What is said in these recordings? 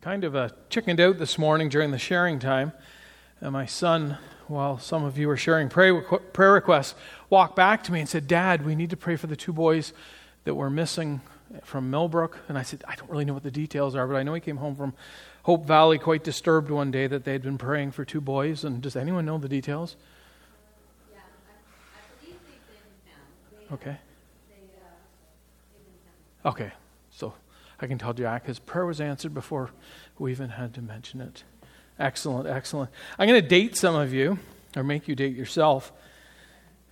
kind of uh, chickened out this morning during the sharing time. And my son, while some of you were sharing prayer, prayer requests, walked back to me and said, Dad, we need to pray for the two boys that were missing from Millbrook. And I said, I don't really know what the details are, but I know he came home from Hope Valley quite disturbed one day that they had been praying for two boys. And does anyone know the details? Yeah, I, I believe they've been found. Okay. They, uh, they've been found. Okay. I can tell Jack his prayer was answered before we even had to mention it. Excellent, excellent. I'm going to date some of you, or make you date yourself,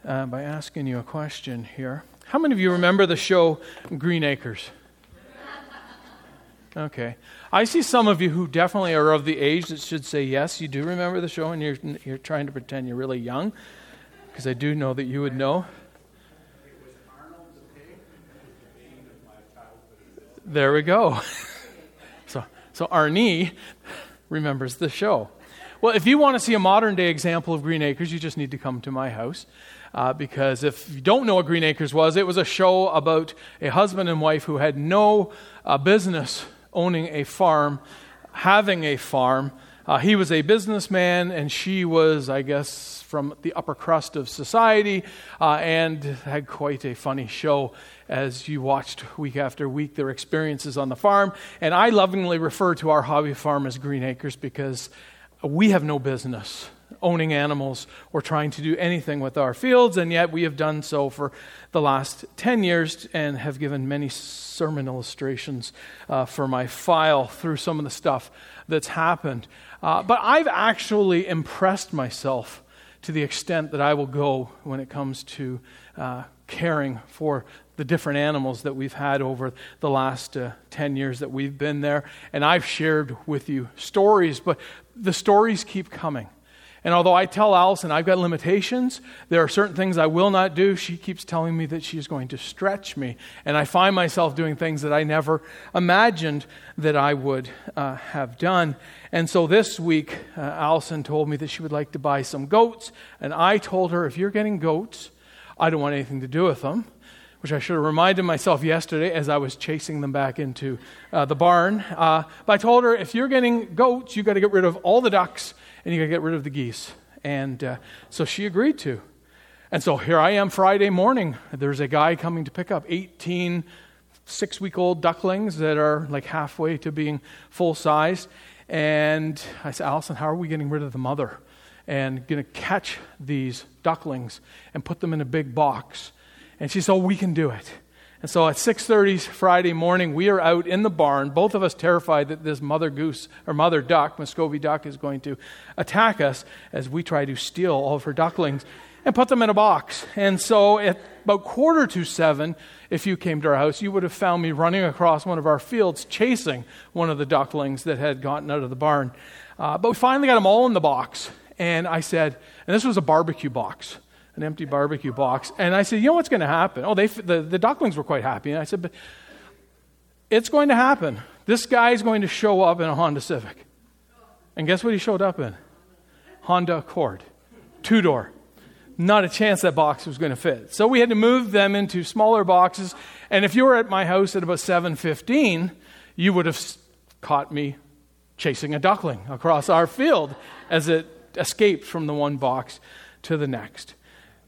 uh, by asking you a question here. How many of you remember the show Green Acres? Okay. I see some of you who definitely are of the age that should say yes, you do remember the show and you're, you're trying to pretend you're really young, because I do know that you would know. There we go. so, so Arnie remembers the show. Well, if you want to see a modern day example of Green Acres, you just need to come to my house. Uh, because if you don't know what Green Acres was, it was a show about a husband and wife who had no uh, business owning a farm, having a farm. Uh, he was a businessman, and she was, I guess, from the upper crust of society, uh, and had quite a funny show as you watched week after week their experiences on the farm. And I lovingly refer to our hobby farm as Green Acres because we have no business owning animals or trying to do anything with our fields, and yet we have done so for the last 10 years and have given many sermon illustrations uh, for my file through some of the stuff that's happened. Uh, but I've actually impressed myself to the extent that I will go when it comes to uh, caring for the different animals that we've had over the last uh, 10 years that we've been there. And I've shared with you stories, but the stories keep coming. And although I tell Allison I've got limitations, there are certain things I will not do. She keeps telling me that she's going to stretch me. And I find myself doing things that I never imagined that I would uh, have done. And so this week, uh, Allison told me that she would like to buy some goats. And I told her, if you're getting goats, I don't want anything to do with them which I should have reminded myself yesterday as I was chasing them back into uh, the barn. Uh, but I told her, if you're getting goats, you've got to get rid of all the ducks and you got to get rid of the geese. And uh, so she agreed to. And so here I am Friday morning. There's a guy coming to pick up 18 six week old ducklings that are like halfway to being full size. And I said, Allison, how are we getting rid of the mother? And going to catch these ducklings and put them in a big box and she said, oh, we can do it. And so at 6:30 Friday morning, we are out in the barn, both of us terrified that this mother goose or mother duck, Muscovy duck, is going to attack us as we try to steal all of her ducklings and put them in a box. And so at about quarter to seven, if you came to our house, you would have found me running across one of our fields chasing one of the ducklings that had gotten out of the barn. Uh, but we finally got them all in the box. And I said, and this was a barbecue box an empty barbecue box. And I said, You know what's going to happen? Oh, they, the, the ducklings were quite happy. And I said, But it's going to happen. This guy is going to show up in a Honda Civic. And guess what he showed up in? Honda Accord, two door. Not a chance that box was going to fit. So we had to move them into smaller boxes. And if you were at my house at about 7:15, you would have caught me chasing a duckling across our field as it escaped from the one box to the next.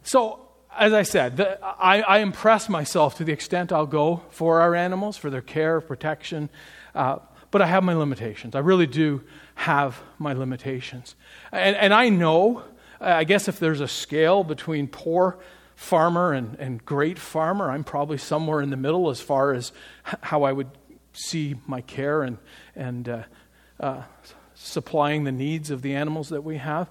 So, as I said, the, I, I, impress myself to the extent I'll go for our animals, for their care, protection, uh, but I have my limitations. I really do have my limitations. And, and I know, I guess if there's a scale between poor farmer and, and great farmer, I'm probably somewhere in the middle as far as how I would see my care and, and uh, uh, supplying the needs of the animals that we have.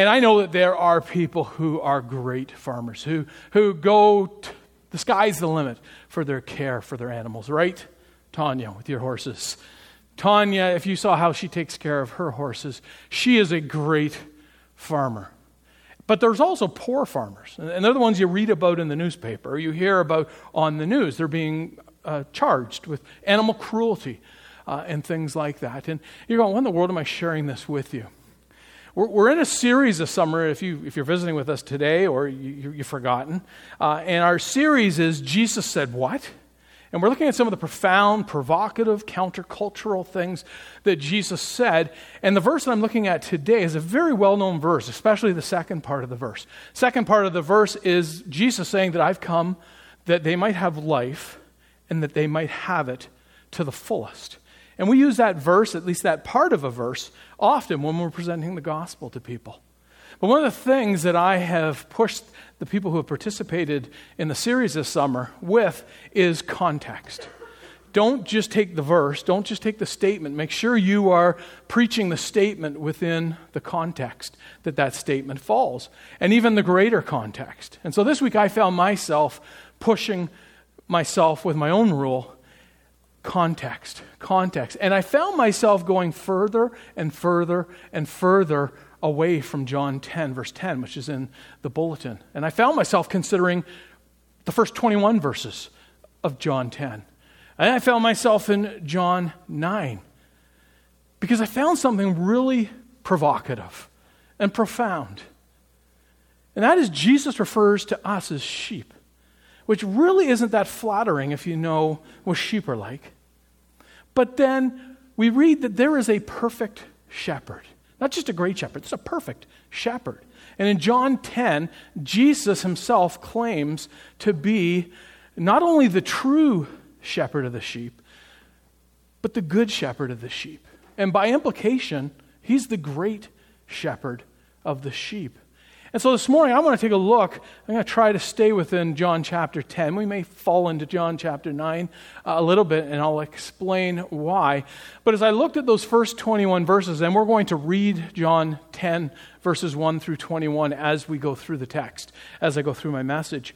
And I know that there are people who are great farmers, who, who go, t- the sky's the limit for their care for their animals, right? Tanya with your horses. Tanya, if you saw how she takes care of her horses, she is a great farmer. But there's also poor farmers, and they're the ones you read about in the newspaper or you hear about on the news. They're being uh, charged with animal cruelty uh, and things like that. And you're going, what in the world am I sharing this with you? We're, we're in a series this summer, if, you, if you're visiting with us today or you, have forgotten. Uh, and our series is Jesus Said What? And we're looking at some of the profound, provocative, countercultural things that Jesus said. And the verse that I'm looking at today is a very well known verse, especially the second part of the verse. Second part of the verse is Jesus saying that I've come that they might have life and that they might have it to the fullest. And we use that verse, at least that part of a verse, often when we're presenting the gospel to people. But one of the things that I have pushed the people who have participated in the series this summer with is context. Don't just take the verse, don't just take the statement. Make sure you are preaching the statement within the context that that statement falls, and even the greater context. And so this week I found myself pushing myself with my own rule context, context. And I found myself going further and further and further away from John 10, verse 10, which is in the bulletin. And I found myself considering the first 21 verses of John 10. And I found myself in John 9 because I found something really provocative and profound. And that is Jesus refers to us as sheep, which really isn't that flattering if you know what sheep are like. But then we read that there is a perfect shepherd. Not just a great shepherd, it's a perfect shepherd. And in John 10, Jesus himself claims to be not only the true shepherd of the sheep, but the good shepherd of the sheep. And by implication, he's the great shepherd of the sheep. And so this morning, I want to take a look. I'm going to try to stay within John chapter 10. We may fall into John chapter 9 uh, a little bit, and I'll explain why. But as I looked at those first 21 verses, and we're going to read John 10, verses 1 through 21 as we go through the text, as I go through my message.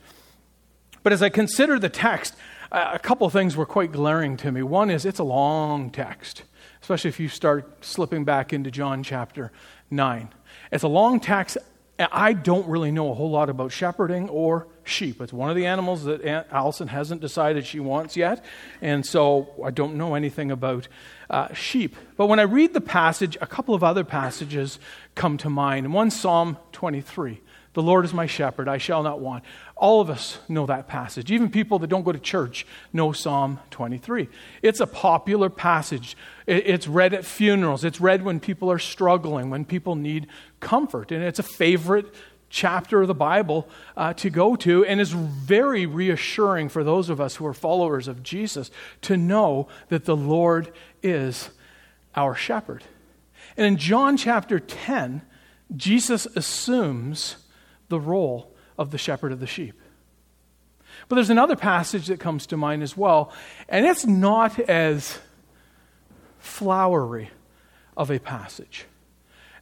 But as I consider the text, a couple things were quite glaring to me. One is it's a long text, especially if you start slipping back into John chapter 9. It's a long text I don't really know a whole lot about shepherding or sheep. It's one of the animals that Aunt Allison hasn't decided she wants yet, and so I don't know anything about uh, sheep. But when I read the passage, a couple of other passages come to mind. One, Psalm 23. The Lord is my shepherd, I shall not want. All of us know that passage. Even people that don't go to church know Psalm 23. It's a popular passage. It's read at funerals, it's read when people are struggling, when people need comfort. And it's a favorite chapter of the Bible uh, to go to, and is very reassuring for those of us who are followers of Jesus to know that the Lord is our shepherd. And in John chapter 10, Jesus assumes the role of the shepherd of the sheep. But there's another passage that comes to mind as well, and it's not as flowery of a passage.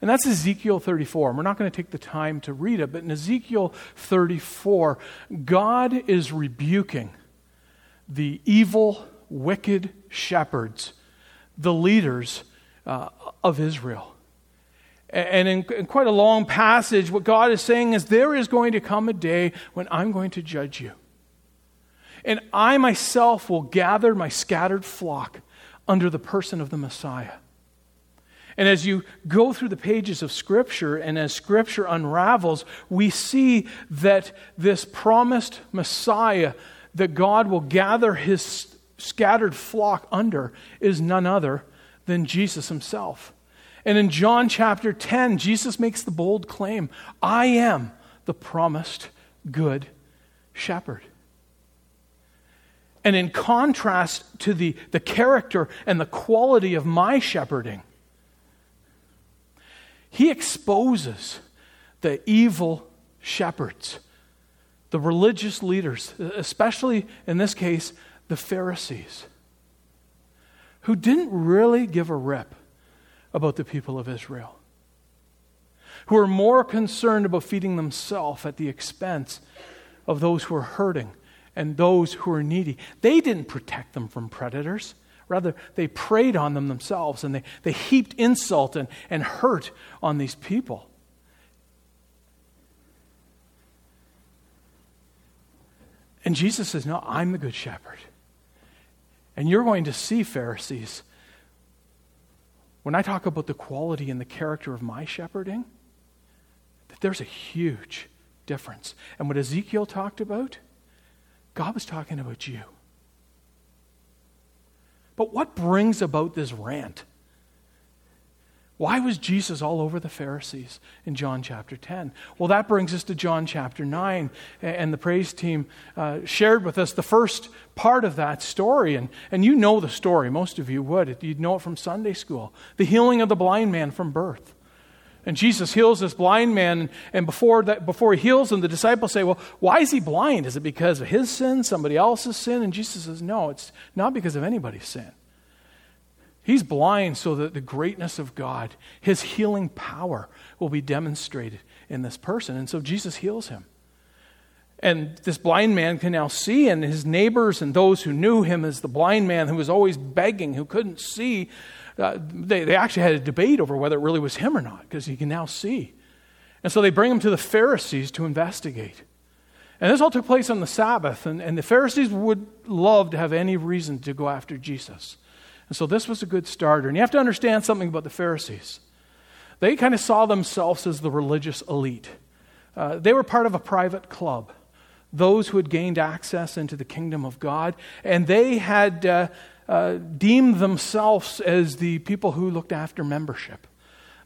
And that's Ezekiel 34. And we're not going to take the time to read it, but in Ezekiel 34, God is rebuking the evil, wicked shepherds, the leaders uh, of Israel. And in, in, quite a long passage, what God is saying is there is going to come a day when I'm going to judge you. And I myself will gather my scattered flock under the person of the Messiah. And as you go through the pages of Scripture and as Scripture unravels, we see that this promised Messiah that God will gather his scattered flock under is none other than Jesus himself. And in John chapter 10, Jesus makes the bold claim I am the promised good shepherd. And in contrast to the, the character and the quality of my shepherding, he exposes the evil shepherds, the religious leaders, especially in this case, the Pharisees, who didn't really give a rip about the people of Israel, who are more concerned about feeding themselves at the expense of those who are hurting and those who are needy. They didn't protect them from predators. Rather, they preyed on them themselves and they, they heaped insult and, and hurt on these people. And Jesus says, No, I'm the good shepherd. And you're going to see, Pharisees, when I talk about the quality and the character of my shepherding, that there's a huge difference. And what Ezekiel talked about, God was talking about you. But what brings about this rant? Why was Jesus all over the Pharisees in John chapter 10? Well, that brings us to John chapter 9. And the praise team uh, shared with us the first part of that story. And, and you know the story, most of you would. You'd know it from Sunday school the healing of the blind man from birth. And Jesus heals this blind man, and before, that, before he heals him, the disciples say, Well, why is he blind? Is it because of his sin, somebody else's sin? And Jesus says, No, it's not because of anybody's sin. He's blind so that the greatness of God, his healing power, will be demonstrated in this person. And so Jesus heals him. And this blind man can now see, and his neighbors and those who knew him as the blind man who was always begging, who couldn't see, uh, they, they actually had a debate over whether it really was him or not, because he can now see. And so they bring him to the Pharisees to investigate. And this all took place on the Sabbath, and, and the Pharisees would love to have any reason to go after Jesus. And so this was a good starter. And you have to understand something about the Pharisees. They kind of saw themselves as the religious elite. Uh, they were part of a private club, those who had gained access into the kingdom of God, and they had uh, uh, deemed themselves as the people who looked after membership.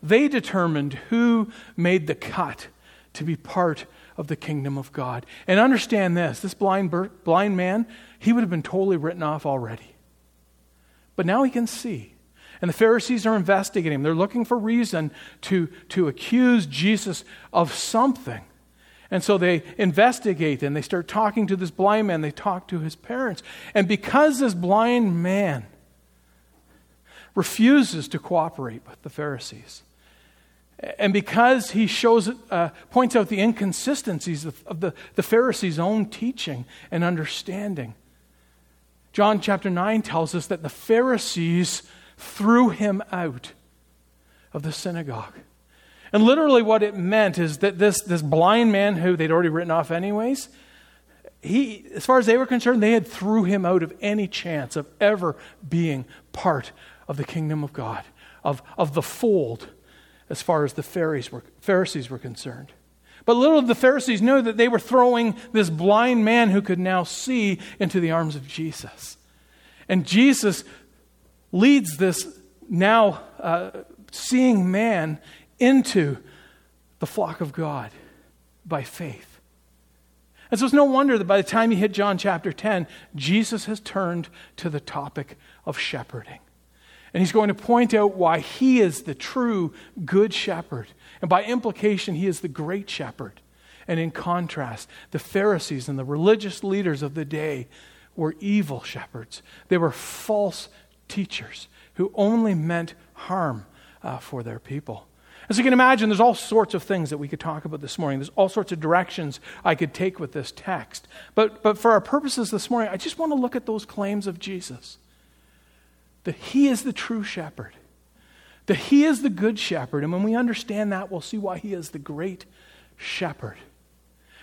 They determined who made the cut to be part of the kingdom of God. And understand this this blind, blind man, he would have been totally written off already. But now he can see. And the Pharisees are investigating him. They're looking for reason to, to accuse Jesus of something. And so they investigate and they start talking to this blind man. They talk to his parents. And because this blind man refuses to cooperate with the Pharisees, and because he shows, uh, points out the inconsistencies of, of the, the Pharisees' own teaching and understanding, John chapter 9 tells us that the Pharisees threw him out of the synagogue. And literally, what it meant is that this, this blind man who they'd already written off, anyways, he, as far as they were concerned, they had threw him out of any chance of ever being part of the kingdom of God, of, of the fold, as far as the Pharisees were, Pharisees were concerned. But little did the Pharisees know that they were throwing this blind man who could now see into the arms of Jesus. And Jesus leads this now uh, seeing man into the flock of God by faith. And so it's no wonder that by the time you hit John chapter 10, Jesus has turned to the topic of shepherding. And he's going to point out why he is the true good shepherd and by implication, he is the great shepherd. And in contrast, the Pharisees and the religious leaders of the day were evil shepherds. They were false teachers who only meant harm uh, for their people. As you can imagine, there's all sorts of things that we could talk about this morning. There's all sorts of directions I could take with this text. But, but for our purposes this morning, I just want to look at those claims of Jesus that he is the true shepherd that He is the good shepherd. And when we understand that, we'll see why He is the great shepherd.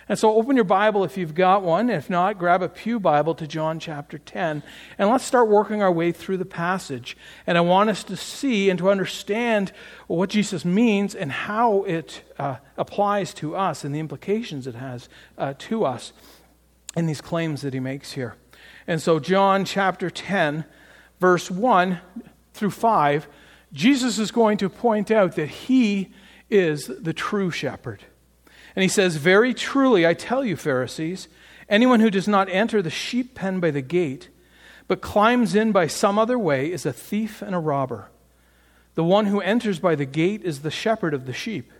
And so open your Bible if you've got one. If not, grab a Pew Bible to John chapter 10. And let's start working our way through the passage. And I want us to see and to understand what Jesus means and how it uh, applies to us and the implications it has uh, to us in these claims that he makes here. And so, John chapter 10, verse 1 through 5 Jesus is going to point out that he is the true shepherd. And he says, Very truly, I tell you, Pharisees, anyone who does not enter the sheep pen by the gate, but climbs in by some other way, is a thief and a robber. The one who enters by the gate is the shepherd of the sheep.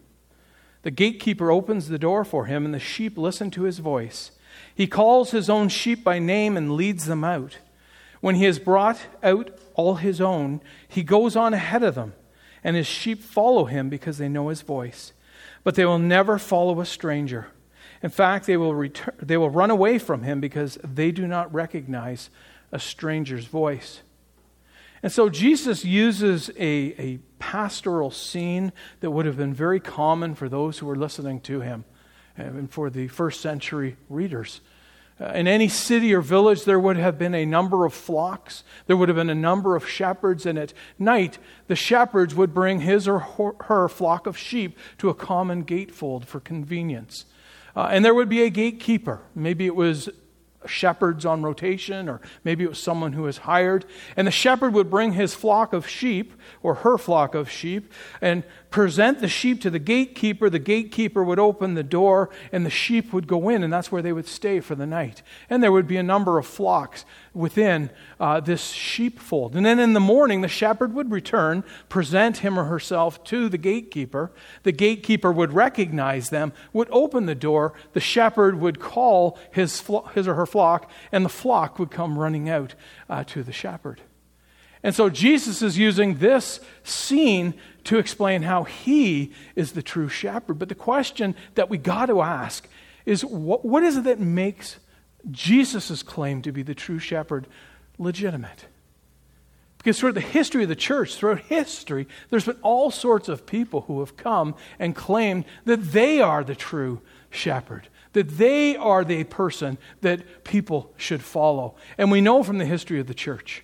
The gatekeeper opens the door for him, and the sheep listen to his voice. He calls his own sheep by name and leads them out. When he has brought out all his own, he goes on ahead of them, and his sheep follow him because they know his voice. But they will never follow a stranger. In fact, they will, return, they will run away from him because they do not recognize a stranger's voice. And so Jesus uses a, a pastoral scene that would have been very common for those who were listening to him and for the first century readers. Uh, in any city or village, there would have been a number of flocks. There would have been a number of shepherds, and at night, the shepherds would bring his or her flock of sheep to a common gatefold for convenience. Uh, and there would be a gatekeeper. Maybe it was shepherds on rotation, or maybe it was someone who was hired. And the shepherd would bring his flock of sheep, or her flock of sheep, and present the sheep to the gatekeeper. The gatekeeper would open the door, and the sheep would go in, and that's where they would stay for the night. And there would be a number of flocks within uh, this sheepfold. And then in the morning, the shepherd would return, present him or herself to the gatekeeper. The gatekeeper would recognize them, would open the door. The shepherd would call his, flo- his or her flock, and the flock would come running out uh, to the shepherd. And so Jesus is using this scene to explain how he is the true shepherd. But the question that we got to ask is what, what is it that makes Jesus' claim to be the true shepherd legitimate? Because throughout the history of the church, throughout history, there's been all sorts of people who have come and claimed that they are the true shepherd that they are the person that people should follow. And we know from the history of the church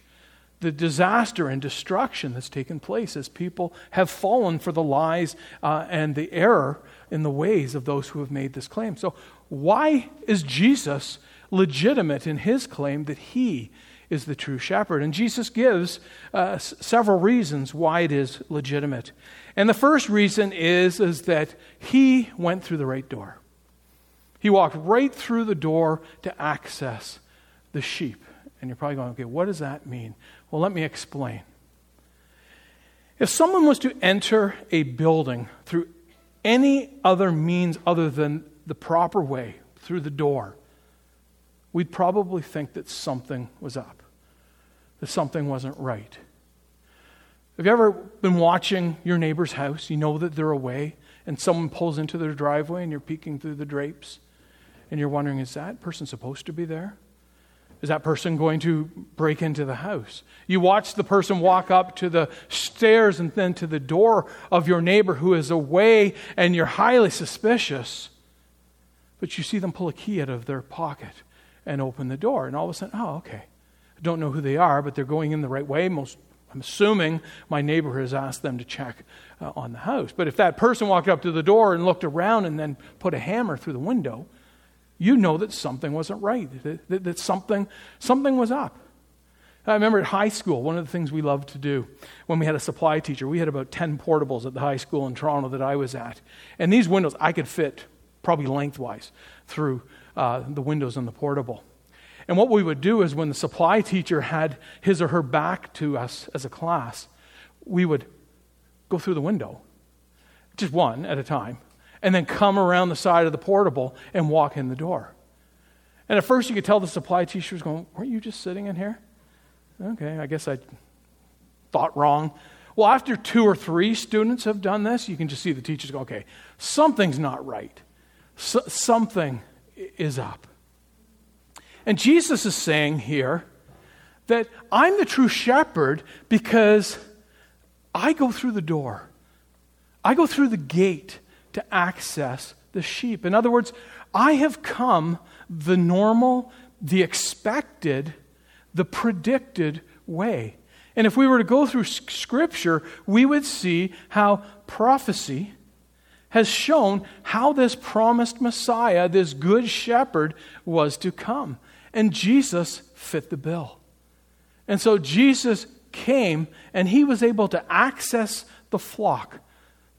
the disaster and destruction that's taken place as people have fallen for the lies uh, and the error in the ways of those who have made this claim. So, why is Jesus legitimate in his claim that he is the true shepherd? And Jesus gives uh, s- several reasons why it is legitimate. And the first reason is, is that he went through the right door. He walked right through the door to access the sheep. And you're probably going, okay, what does that mean? Well, let me explain. If someone was to enter a building through any other means other than the proper way, through the door, we'd probably think that something was up, that something wasn't right. Have you ever been watching your neighbor's house? You know that they're away, and someone pulls into their driveway and you're peeking through the drapes and you're wondering, is that person supposed to be there? Is that person going to break into the house? You watch the person walk up to the stairs and then to the door of your neighbor who is away, and you're highly suspicious. But you see them pull a key out of their pocket and open the door, and all of a sudden, oh, okay. I don't know who they are, but they're going in the right way. Most, I'm assuming my neighbor has asked them to check uh, on the house. But if that person walked up to the door and looked around and then put a hammer through the window, you know that something wasn't right, that, that, that, something, something was up. I remember at high school, one of the things we loved to do when we had a supply teacher, we had about 10 portables at the high school in Toronto that I was at. And these windows, I could fit probably lengthwise through uh, the windows in the portable. And what we would do is when the supply teacher had his or her back to us as a class, we would go through the window, just one at a time, and then come around the side of the portable and walk in the door. And at first, you could tell the supply teacher was going, Weren't you just sitting in here? Okay, I guess I thought wrong. Well, after two or three students have done this, you can just see the teachers go, Okay, something's not right. So, something is up. And Jesus is saying here that I'm the true shepherd because I go through the door, I go through the gate to access the sheep. In other words, I have come the normal, the expected, the predicted way. And if we were to go through Scripture, we would see how prophecy has shown how this promised Messiah, this good shepherd, was to come. And Jesus fit the bill. And so Jesus came and he was able to access the flock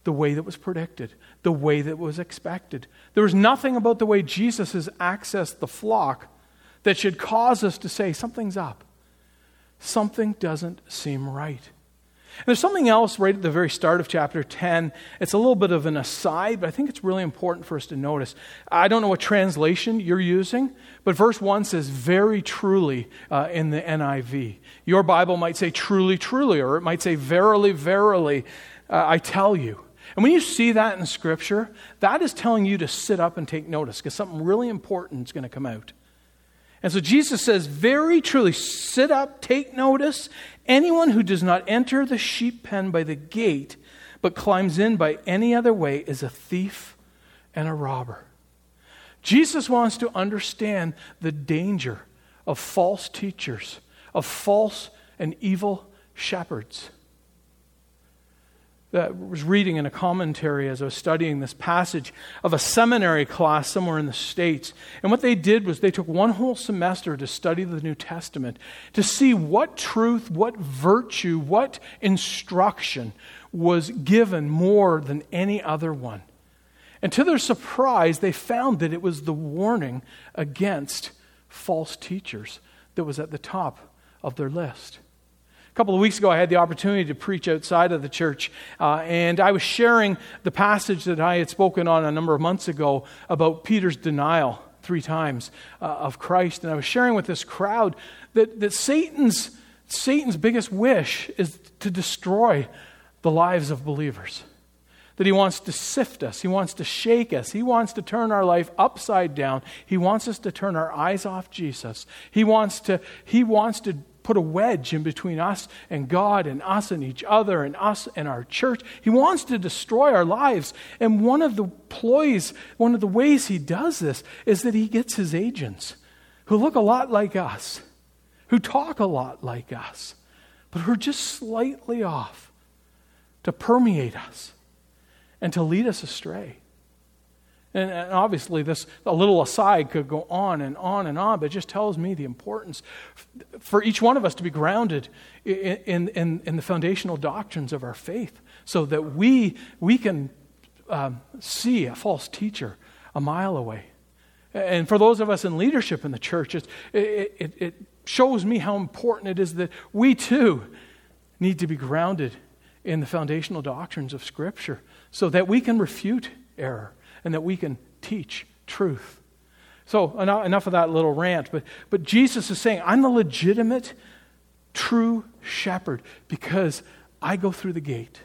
the way that was predicted the way that was expected. There was nothing about the way Jesus has accessed the flock that should cause us to say, something's up. Something doesn't seem right. And there's something else right at the very start of chapter 10. It's a little bit of an aside, but I think it's really important for us to notice. I don't know what translation you're using, but verse 1 says, very truly uh, in the NIV. Your Bible might say truly, truly, or it might say verily, verily, uh, I tell you. And when you see that in Scripture, that is telling you to sit up and take notice because something really important is going to come out. And so Jesus says, very truly, sit up, take notice. Anyone who does not enter the sheep pen by the gate, but climbs in by any other way, is a thief and a robber. Jesus wants to understand the danger of false teachers, of false and evil shepherds. That was reading in a commentary as I was studying this passage of a seminary class somewhere in the States. And what they did was they took one whole semester to study the New Testament to see what truth, what virtue, what instruction was given more than any other one. And to their surprise, they found that it was the warning against false teachers that was at the top of their list. A couple of weeks ago, I had the opportunity to preach outside of the church, uh, and I was sharing the passage that I had spoken on a number of months ago about Peter's denial three times uh, of Christ. And I was sharing with this crowd that, that Satan's, Satan's biggest wish is to destroy the lives of believers. That he wants to sift us, he wants to shake us, he wants to turn our life upside down. He wants us to turn our eyes off Jesus. He wants to, he wants to put a wedge in between us and God and us and each other and us and our church. He wants to destroy our lives. And one of the ploys, one of the ways he does this is that he gets his agents who look a lot like us, who talk a lot like us, but who are just slightly off to permeate us and to lead us astray. And, and, obviously, this a little aside could go on and on and on, but it just tells me the importance for each one of us to be grounded in, in, in the foundational doctrines of our faith so that we, we can um, see a false teacher a mile away. And for those of us in leadership in the church, it, it, it shows me how important it is that we too need to be grounded in the foundational doctrines of Scripture so that we can refute error and that we can teach truth. So, enough of that little rant, but, but Jesus is saying, I'm the legitimate, true shepherd because I go through the gate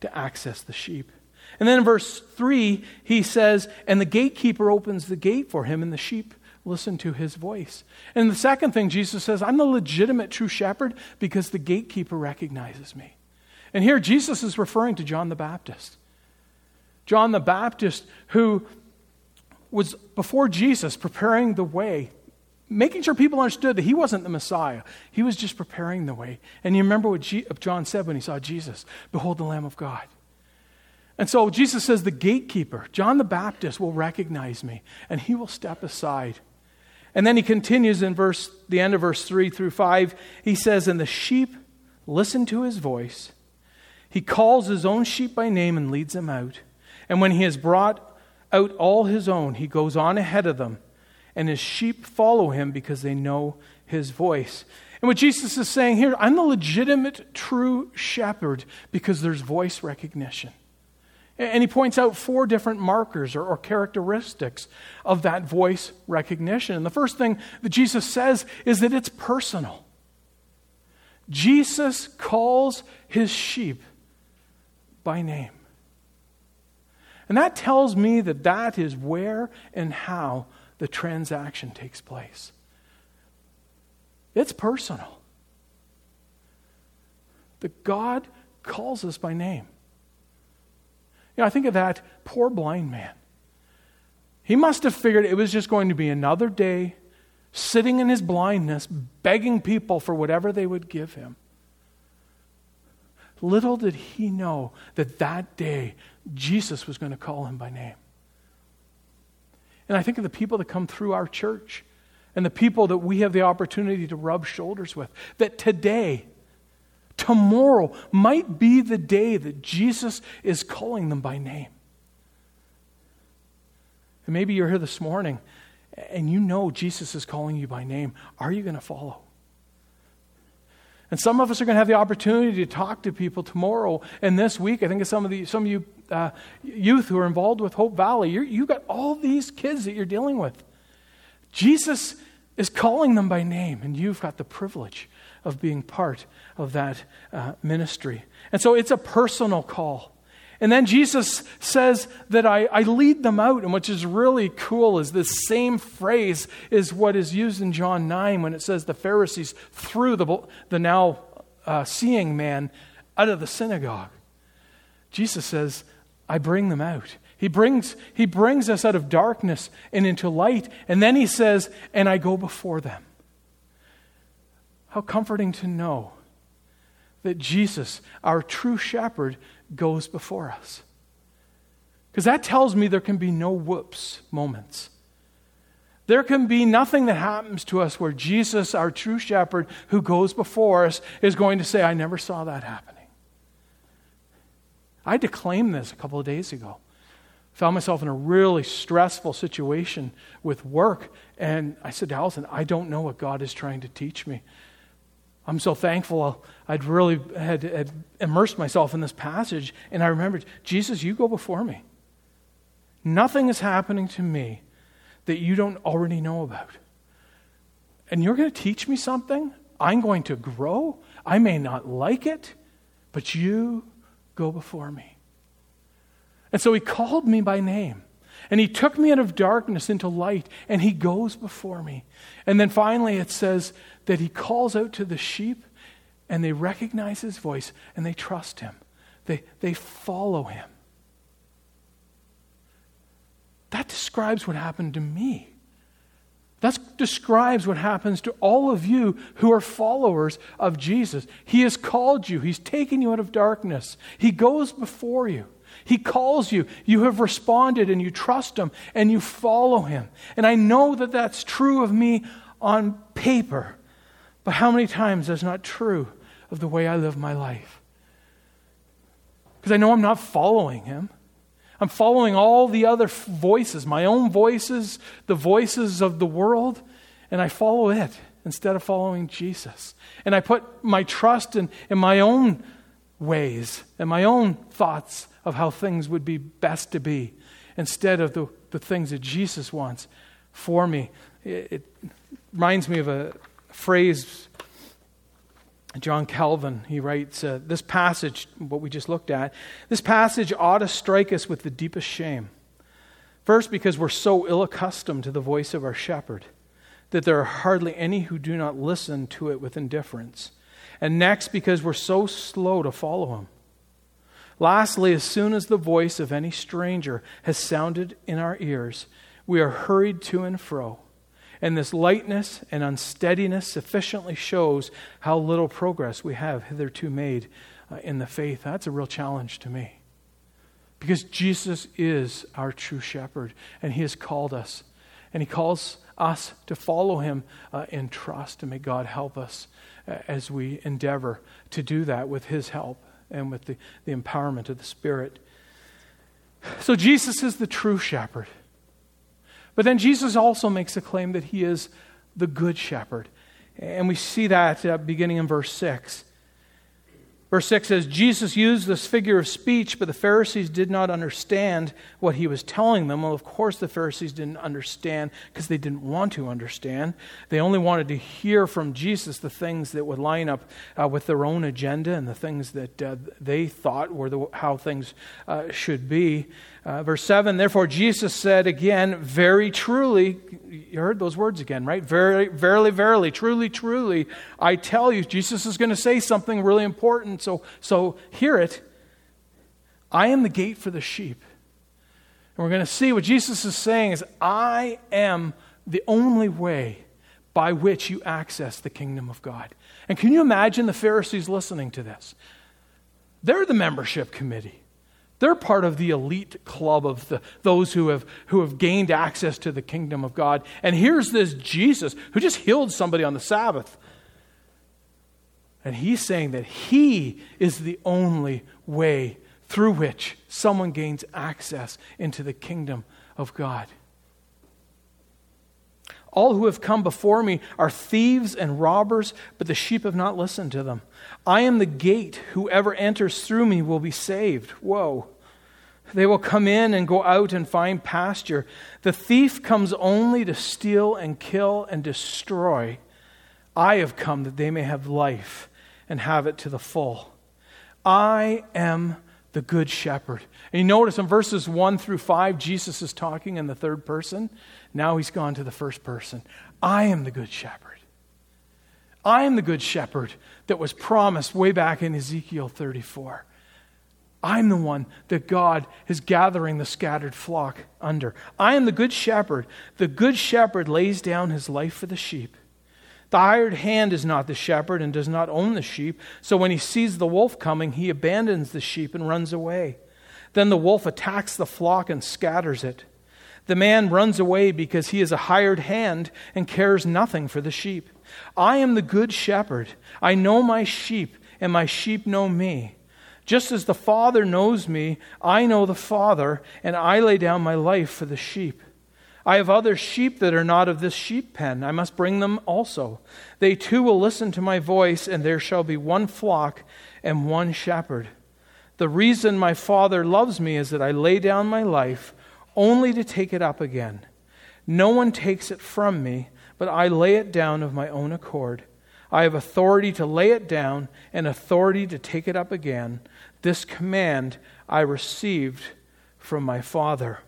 to access the sheep. And then in verse 3, he says, And the gatekeeper opens the gate for him, and the sheep listen to his voice. And the second thing, Jesus says, I'm the legitimate true shepherd because the gatekeeper recognizes me. And here Jesus is referring to John the Baptist. John the Baptist, who was before Jesus preparing the way, making sure people understood that he wasn't the Messiah. He was just preparing the way. And you remember what John said when he saw Jesus Behold the Lamb of God. And so Jesus says, The gatekeeper, John the Baptist, will recognize me and he will step aside. And then he continues in verse, the end of verse 3 through 5. He says, And the sheep listen to his voice. He calls his own sheep by name and leads them out. And when he has brought out all his own, he goes on ahead of them, and his sheep follow him because they know his voice. And what Jesus is saying here, I'm the legitimate true shepherd because there's voice recognition. And he points out four different markers or, or, characteristics of that voice recognition. And the first thing that Jesus says is that it's personal. Jesus calls his sheep by name. And that tells me that that is where and how the transaction takes place. It's personal. That God calls us by name. You know, I think of that poor blind man. He must have figured it was just going to be another day sitting in his blindness, begging people for whatever they would give him. Little did he know that that day Jesus was going to call him by name. And I think of the people that come through our church and the people that we have the opportunity to rub shoulders with, that today, tomorrow might be the day that Jesus is calling them by name. And maybe you're here this morning and you know Jesus is calling you by name. Are you going to follow? And some of us are going to have the opportunity to talk to people tomorrow and this week. I think of some of the some of you uh, youth who are involved with Hope Valley. you you've got all these kids that you're dealing with. Jesus is calling them by name, and you've got the privilege of being part of that uh, ministry. And so it's a personal call. And then Jesus says that I, I lead them out. And which is really cool is this same phrase is what is used in John 9 when it says the Pharisees threw the, the now uh, seeing man out of the synagogue. Jesus says, I bring them out. He brings, he brings us out of darkness and into light. And then he says, and I go before them. How comforting to know that Jesus, our true shepherd, goes before us. Because that tells me there can be no whoops moments. There can be nothing that happens to us where Jesus, our true shepherd, who goes before us, is going to say, I never saw that happening. I had to claim this a couple of days ago. Found myself in a really stressful situation with work, and I said to Allison, I don't know what God is trying to teach me. I'm so thankful I'd really had, had immersed myself in this passage, and I remembered, Jesus, you go before me. Nothing is happening to me that you don't already know about. And you're going to teach me something. I'm going to grow. I may not like it, but you go before me. And so he called me by name. And he took me out of darkness into light, and he goes before me. And then finally, it says that he calls out to the sheep, and they recognize his voice, and they trust him. They, they follow him. That describes what happened to me. That describes what happens to all of you who are followers of Jesus. He has called you, He's taken you out of darkness, He goes before you. He calls you. You have responded and you trust Him and you follow Him. And I know that that's true of me on paper. But how many times that's not true of the way I live my life? Because I know I'm not following Him. I'm following all the other voices, my own voices, the voices of the world, and I follow it instead of following Jesus. And I put my trust in, in my own ways and my own thoughts of how things would be best to be instead of the, the things that Jesus wants for me. It, it reminds me of a phrase John Calvin, he writes, uh, this passage, what we just looked at, this passage ought to strike us with the deepest shame. First, because we're so ill accustomed to the voice of our shepherd that there are hardly any who do not listen to it with indifference. And next, because we're so slow to follow him. Lastly, as soon as the voice of any stranger has sounded in our ears, we are hurried to and fro and this lightness and unsteadiness sufficiently shows how little progress we have hitherto made uh, in the faith. That's a real challenge to me. Because Jesus is our true shepherd, and he has called us. And he calls us to follow him uh, in trust. And may God help us uh, as we endeavor to do that with his help and with the, the empowerment of the Spirit. So, Jesus is the true shepherd. But then Jesus also makes a claim that he is the good shepherd. And we see that uh, beginning in verse 6. Verse 6 says, Jesus used this figure of speech, but the Pharisees did not understand what he was telling them. Well, of course, the Pharisees didn't understand because they didn't want to understand. They only wanted to hear from Jesus the things that would line up uh, with their own agenda and the things that uh, they thought were the, how things uh, should be. Uh, verse 7 Therefore, Jesus said again, Very truly, you heard those words again, right? Very, verily, verily, truly, truly, I tell you, Jesus is going to say something really important, so, so hear it. I am the gate for the sheep. And we're going to see what Jesus is saying is, I am the only way by which you access the kingdom of God. And can you imagine the Pharisees listening to this? They're the membership committee. They're part of the elite club of the, those who have, who have gained access to the kingdom of God. And here's this Jesus who just healed somebody on the Sabbath. And he's saying that he is the only way through which someone gains access into the kingdom of God. All who have come before me are thieves and robbers, but the sheep have not listened to them. I am the gate. Whoever enters through me will be saved. Whoa. They will come in and go out and find pasture. The thief comes only to steal and kill and destroy. I have come that they may have life and have it to the full. I am the good shepherd. And you notice in verses 1 through 5, Jesus is talking in the third person. Now he's gone to the first person. I am the good shepherd. I am the good shepherd that was promised way back in Ezekiel 34. I'm the one that God is gathering the scattered flock under. I am the good shepherd. The good shepherd lays down his life for the sheep. The hired hand is not the shepherd and does not own the sheep. So when he sees the wolf coming, he abandons the sheep and runs away. Then the wolf attacks the flock and scatters it. The man runs away because he is a hired hand and cares nothing for the sheep. I am the good shepherd. I know my sheep, and my sheep know me. Just as the Father knows me, I know the Father, and I lay down my life for the sheep. I have other sheep that are not of this sheep pen. I must bring them also. They too will listen to my voice, and there shall be one flock and one shepherd. The reason my Father loves me is that I lay down my life only to take it up again. No one takes it from me, but I lay it down of my own accord. I have authority to lay it down and authority to take it up again. This command I received from my Father.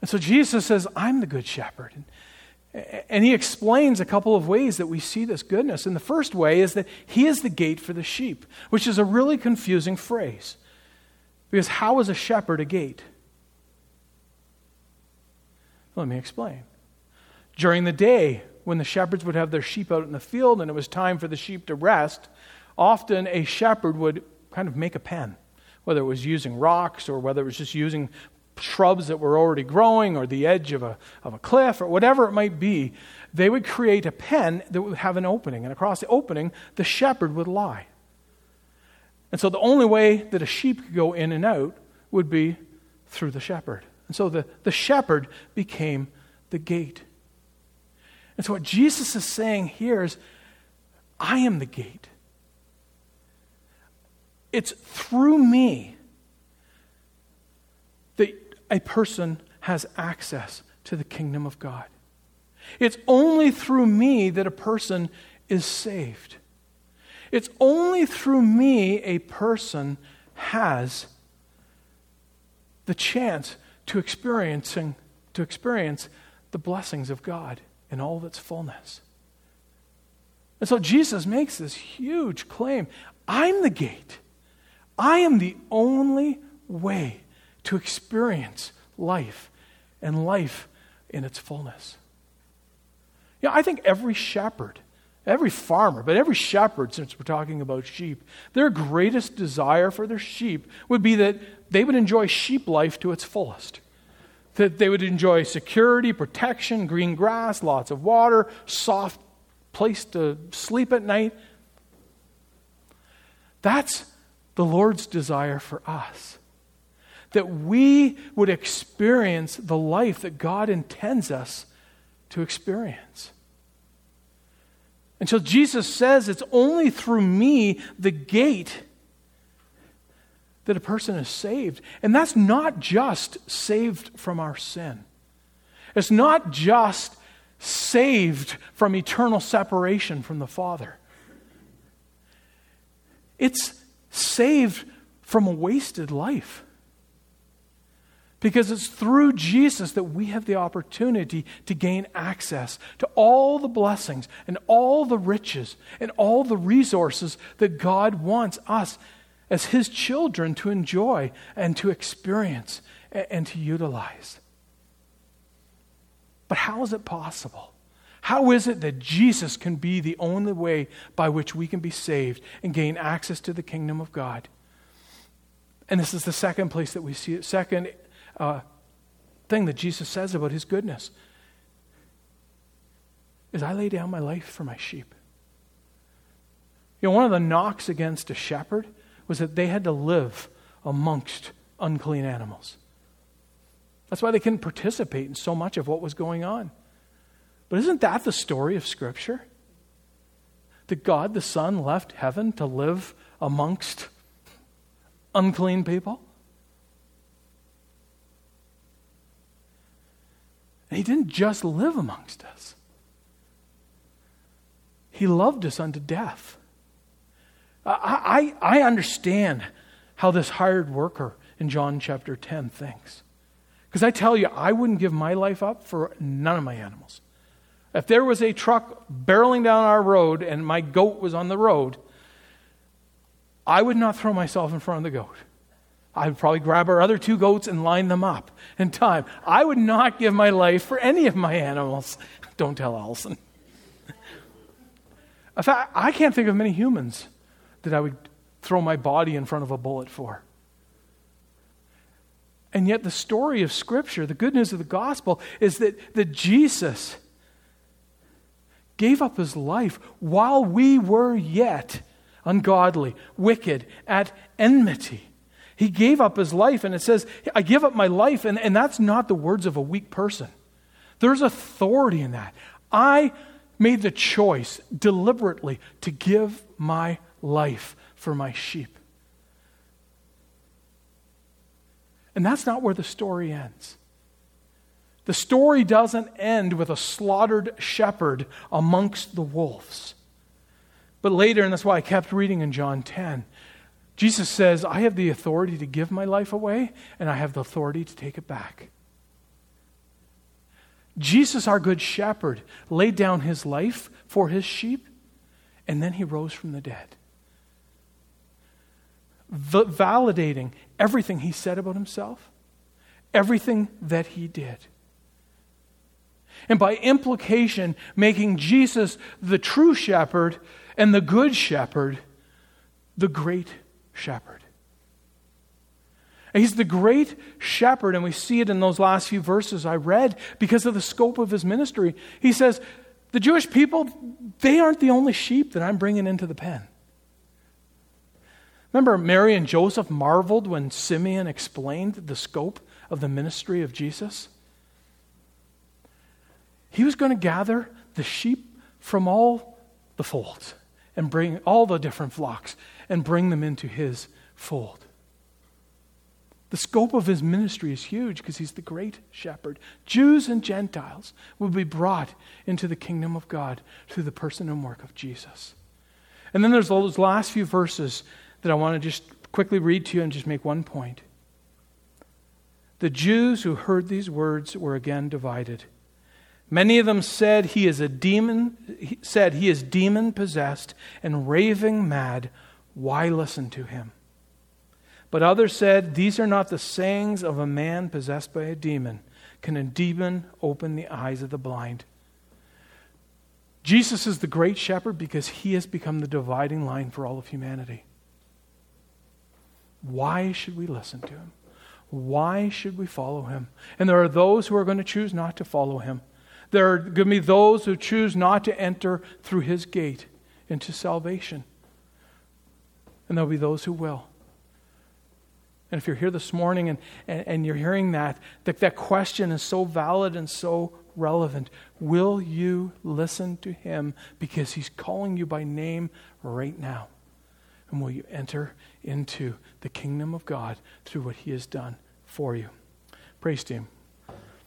And so Jesus says, I'm the good shepherd. And he explains a couple of ways that we see this goodness. And the first way is that he is the gate for the sheep, which is a really confusing phrase. Because how is a shepherd a gate? Let me explain. During the day, when the shepherds would have their sheep out in the field and it was time for the sheep to rest, often a shepherd would kind of make a pen, whether it was using rocks or whether it was just using shrubs that were already growing or the edge of a, of a cliff or whatever it might be, they would create a pen that would have an opening. And across the opening, the shepherd would lie. And so the only way that a sheep could go in and out would be through the shepherd. And so the, the shepherd became the gate. And so what Jesus is saying here is, I am the gate. It's through me that a person has access to the kingdom of God. It's only through me that a person is saved. It's only through me a person has the chance to experiencing to experience the blessings of God in all of its fullness. And so Jesus makes this huge claim I'm the gate. I am the only way to experience life and life in its fullness. Yeah, I think every shepherd, every farmer, but every shepherd, since we're talking about sheep, their greatest desire for their sheep would be that they would enjoy sheep life to its fullest. That they would enjoy security, protection, green grass, lots of water, soft place to sleep at night. That's the Lord's desire for us that we would experience the life that God intends us to experience. And so Jesus says it's only through me, the gate, that a person is saved. And that's not just saved from our sin, it's not just saved from eternal separation from the Father. It's saved from a wasted life. Because it's through Jesus that we have the opportunity to gain access to all the blessings and all the riches and all the resources that God wants us as His children to enjoy and to experience and to utilize. But how is it possible? How is it that Jesus can be the only way by which we can be saved and gain access to the kingdom of God? And this is the second place that we see it. Second uh, thing that Jesus says about his goodness is I lay down my life for my sheep. You know, one of the knocks against a shepherd was that they had to live amongst unclean animals. That's why they couldn't participate in so much of what was going on. But isn't that the story of Scripture? That God the Son left heaven to live amongst unclean people? And he didn't just live amongst us, he loved us unto death. I, I, I understand how this hired worker in John chapter 10 thinks. Because I tell you, I wouldn't give my life up for none of my animals. If there was a truck barreling down our road and my goat was on the road, I would not throw myself in front of the goat. I would probably grab our other two goats and line them up in time. I would not give my life for any of my animals. Don't tell Allison. In fact, I can't think of many humans that I would throw my body in front of a bullet for. And yet, the story of Scripture, the good news of the gospel, is that, that Jesus gave up his life while we were yet ungodly, wicked, at enmity. He gave up his life, and it says, I give up my life, and, and that's not the words of a weak person. There's authority in that. I made the choice deliberately to give my life for my sheep. And that's not where the story ends. The story doesn't end with a slaughtered shepherd amongst the wolves. But later, and that's why I kept reading in John 10, Jesus says, I have the authority to give my life away, and I have the authority to take it back. Jesus, our good shepherd, laid down his life for his sheep, and then he rose from the dead. V- validating everything he said about himself, everything that he did. And by implication, making Jesus the true shepherd and the good shepherd, the great shepherd. He's the great shepherd, and we see it in those last few verses I read because of the scope of his ministry. He says, The Jewish people, they aren't the only sheep that I'm bringing into the pen. Remember, Mary and Joseph marveled when Simeon explained the scope of the ministry of Jesus? He was going to gather the sheep from all the folds and bring all the different flocks and bring them into his fold. The scope of his ministry is huge because he's the great shepherd. Jews and Gentiles will be brought into the kingdom of God through the person and work of Jesus. And then there's those last few verses that I want to just quickly read to you and just make one point. The Jews who heard these words were again divided. Many of them said he is a demon, said he is demon possessed and raving mad. Why listen to him? But others said, These are not the sayings of a man possessed by a demon. Can a demon open the eyes of the blind? Jesus is the great shepherd because he has become the dividing line for all of humanity. Why should we listen to him? Why should we follow him? And there are those who are going to choose not to follow him. There are going to be those who choose not to enter through his gate into salvation. And there'll be those who will. And if you're here this morning and, and, and you're hearing that, that, that question is so valid and so relevant. Will you listen to him because he's calling you by name right now? And will you enter into the kingdom of God through what he has done for you? Praise to him.